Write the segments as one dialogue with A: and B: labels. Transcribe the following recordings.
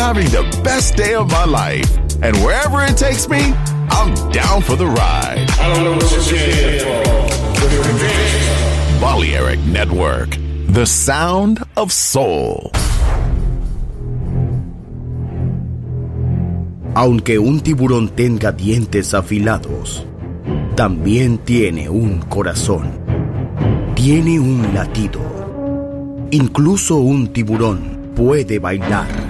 A: having the best day of my life. And wherever it takes me, I'm down for the ride. I don't know. Balearic Network, the sound of soul.
B: Aunque un tiburón tenga dientes afilados, también tiene un corazón. Tiene un latido. Incluso un tiburón puede bailar.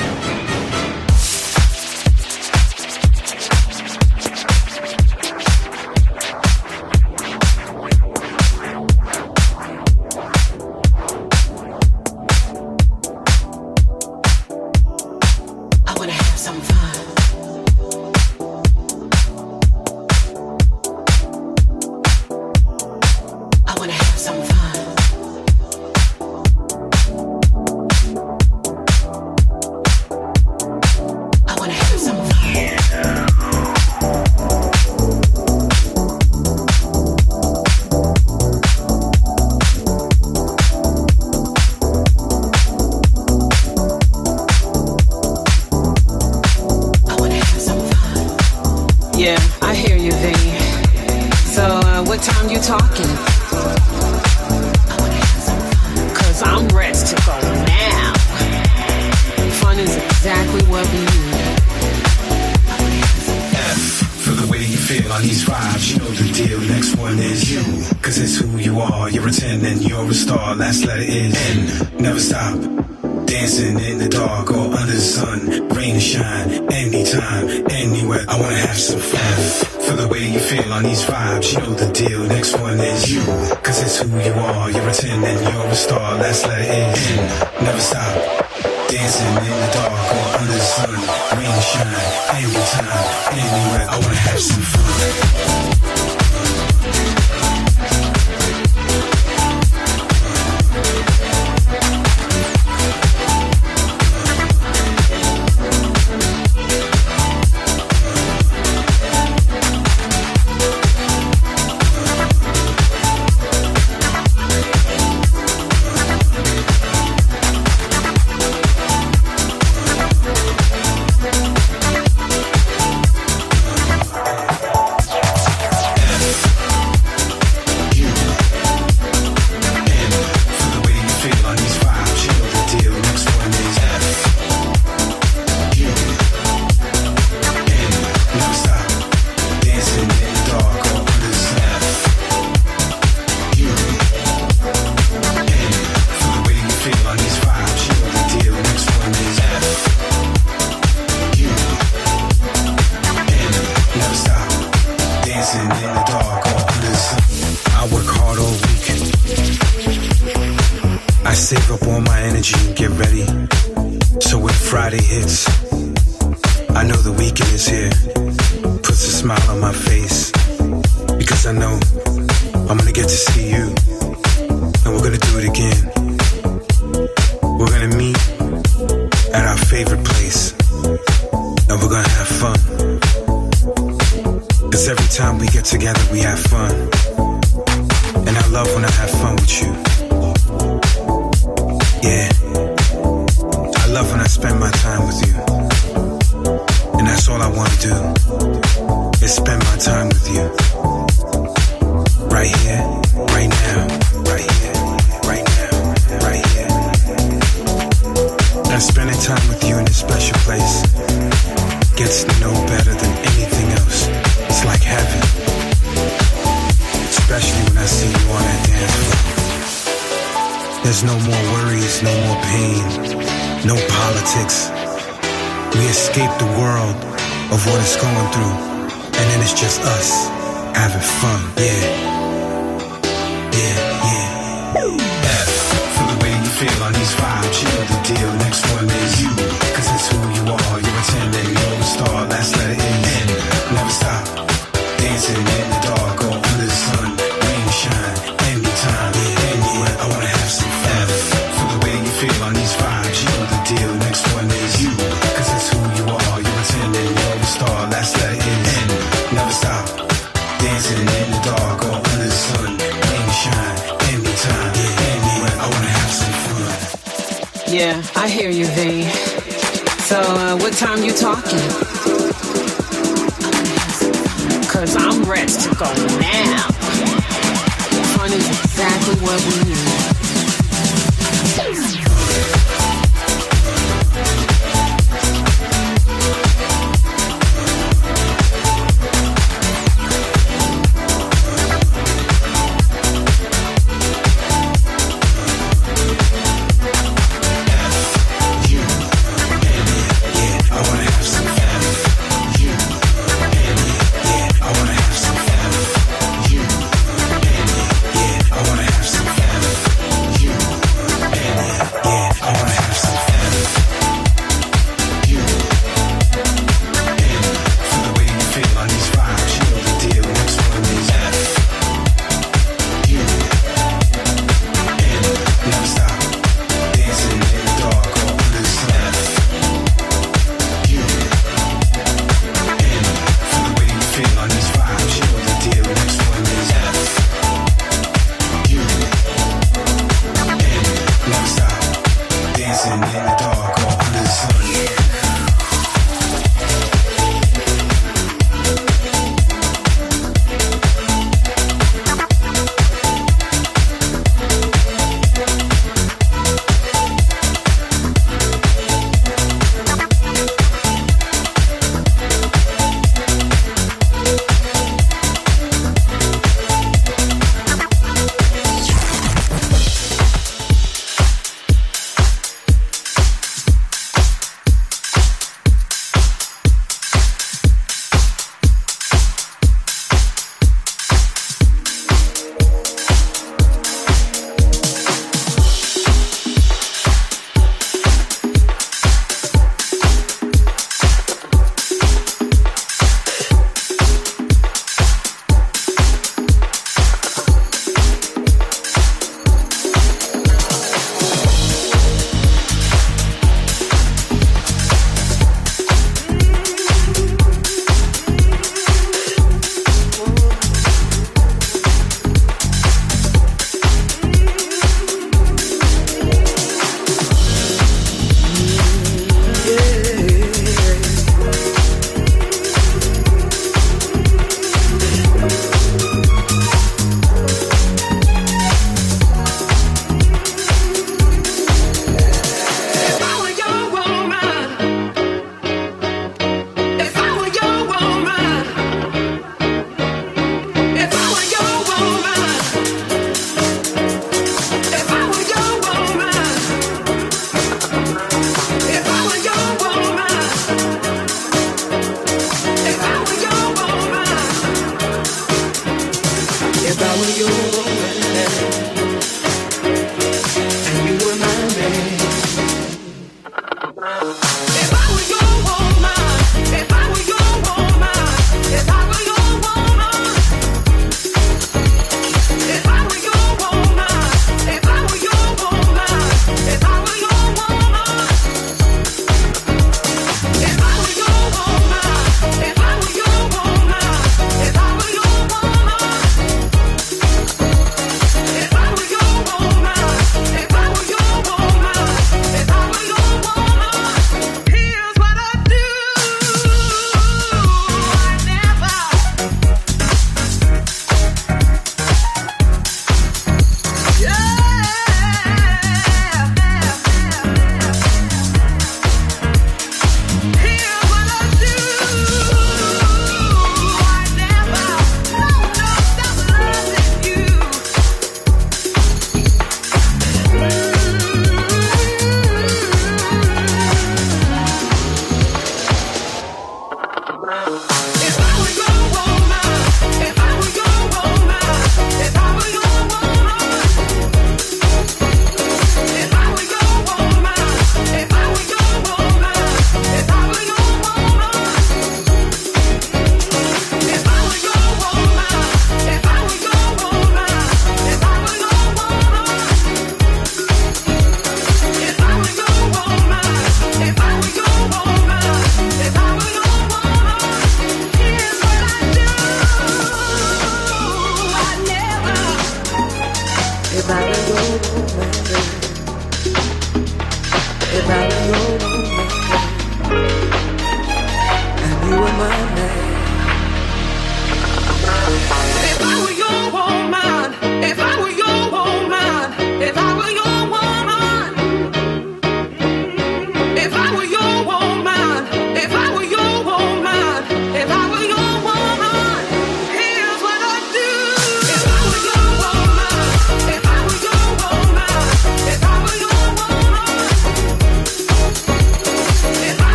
C: never stop. Dancing in the dark or under the sun, rain and shine, anytime, anywhere. I wanna have some fun. for the way you feel on these vibes, you know the deal. Next one is you, cause it's who you are. You're a 10 and you're a star. Last letter is N. Never stop. Dancing in the dark or under the sun, rain and shine, anytime, anywhere. I wanna have some fun. time we get together, we have fun. And I love when I have fun with you. Yeah. I love when I spend my time with you. And that's all I want to do is spend my time with you. Right here, right now, right here, right now, right here. And spending time with you in a special place gets no. touch me when I see you on that dance floor. There's no more worries, no more pain, no politics. We escape the world of what it's going through, and then it's just us having fun, yeah. Yeah, yeah. F, for the way you feel on these five, chill the deal, next one is you.
D: Time you talking? Cause I'm ready to go now. Fun is exactly what we need.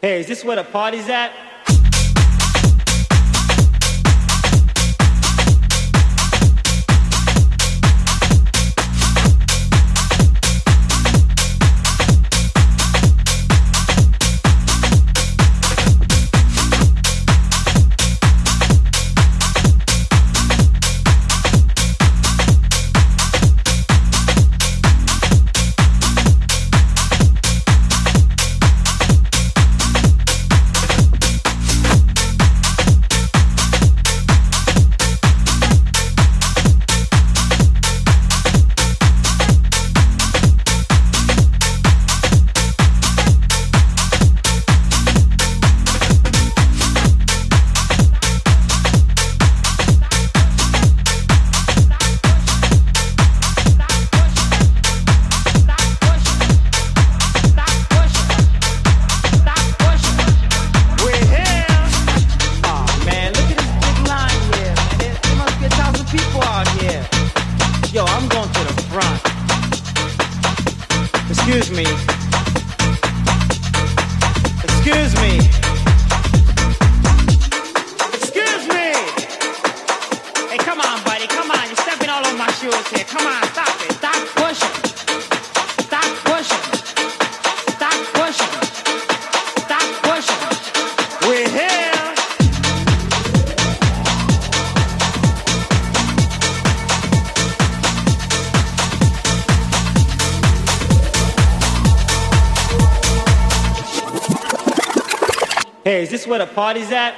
E: Hey, is this where the party's at? Hey, is this where the party's at?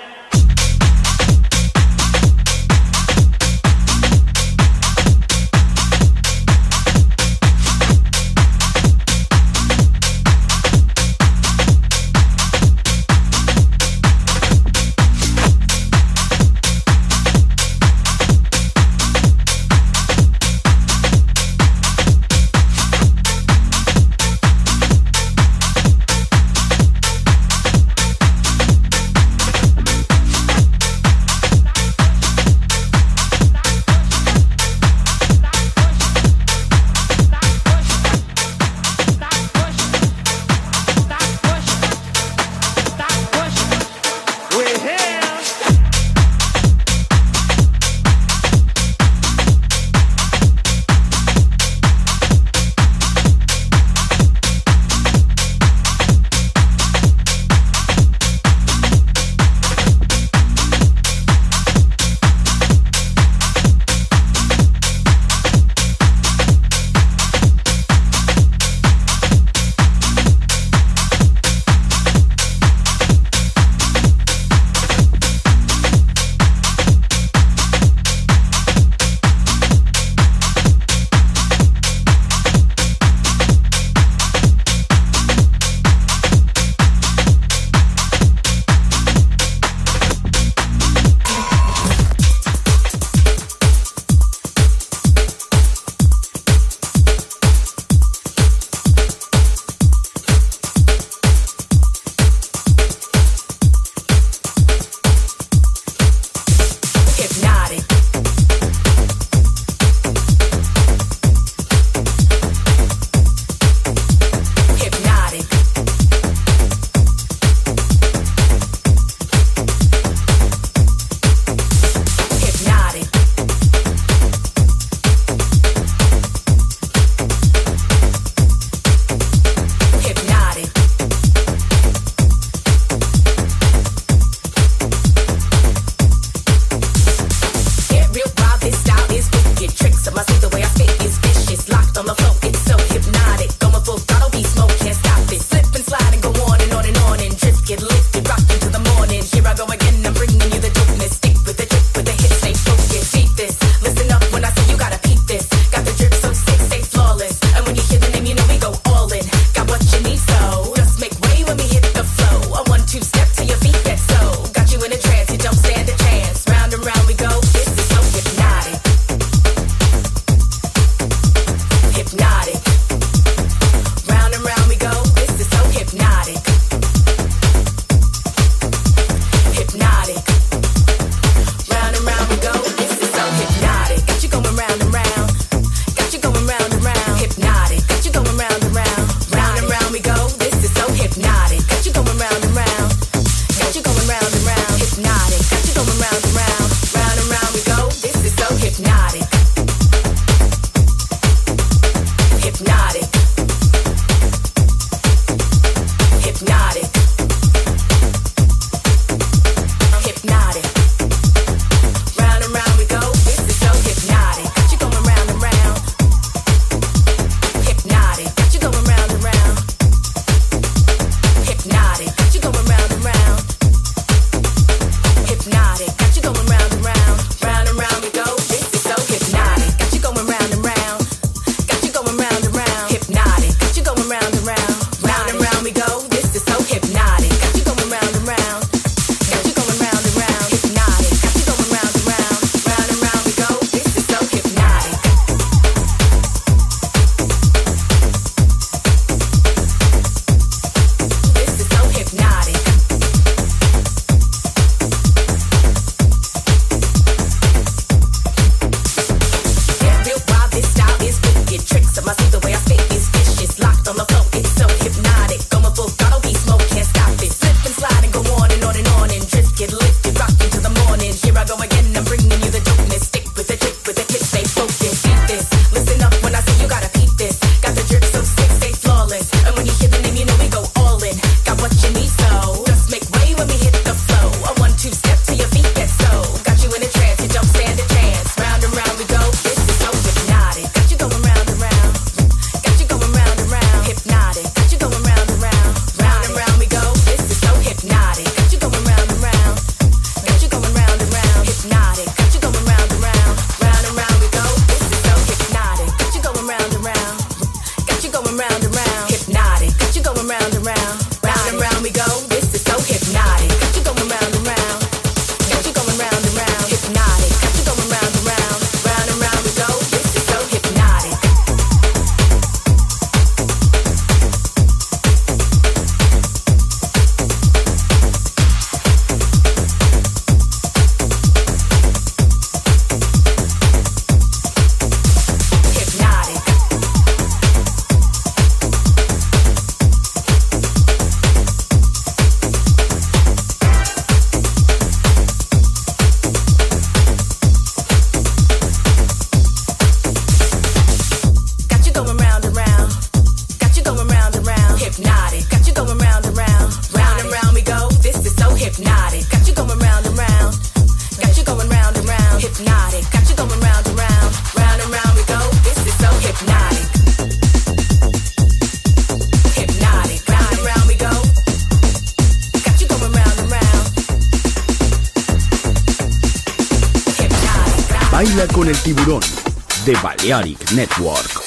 B: Balearic Network.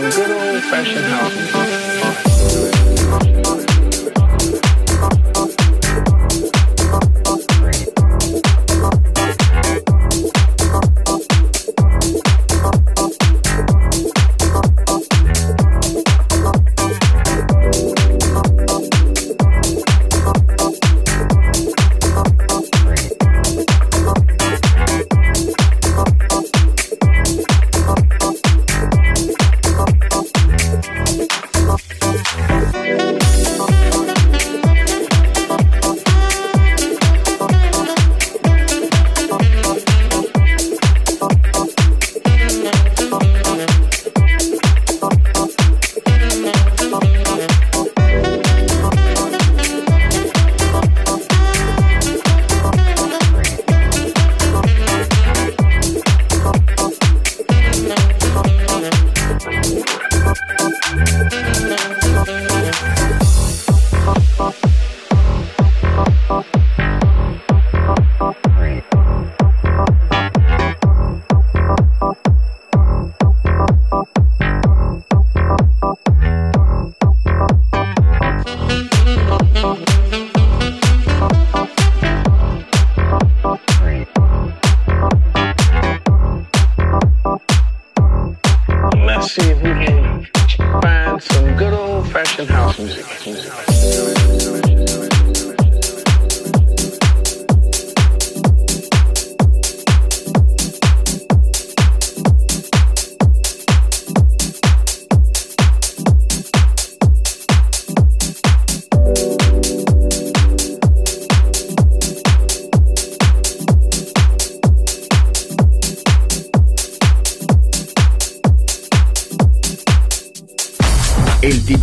F: Good old fashioned house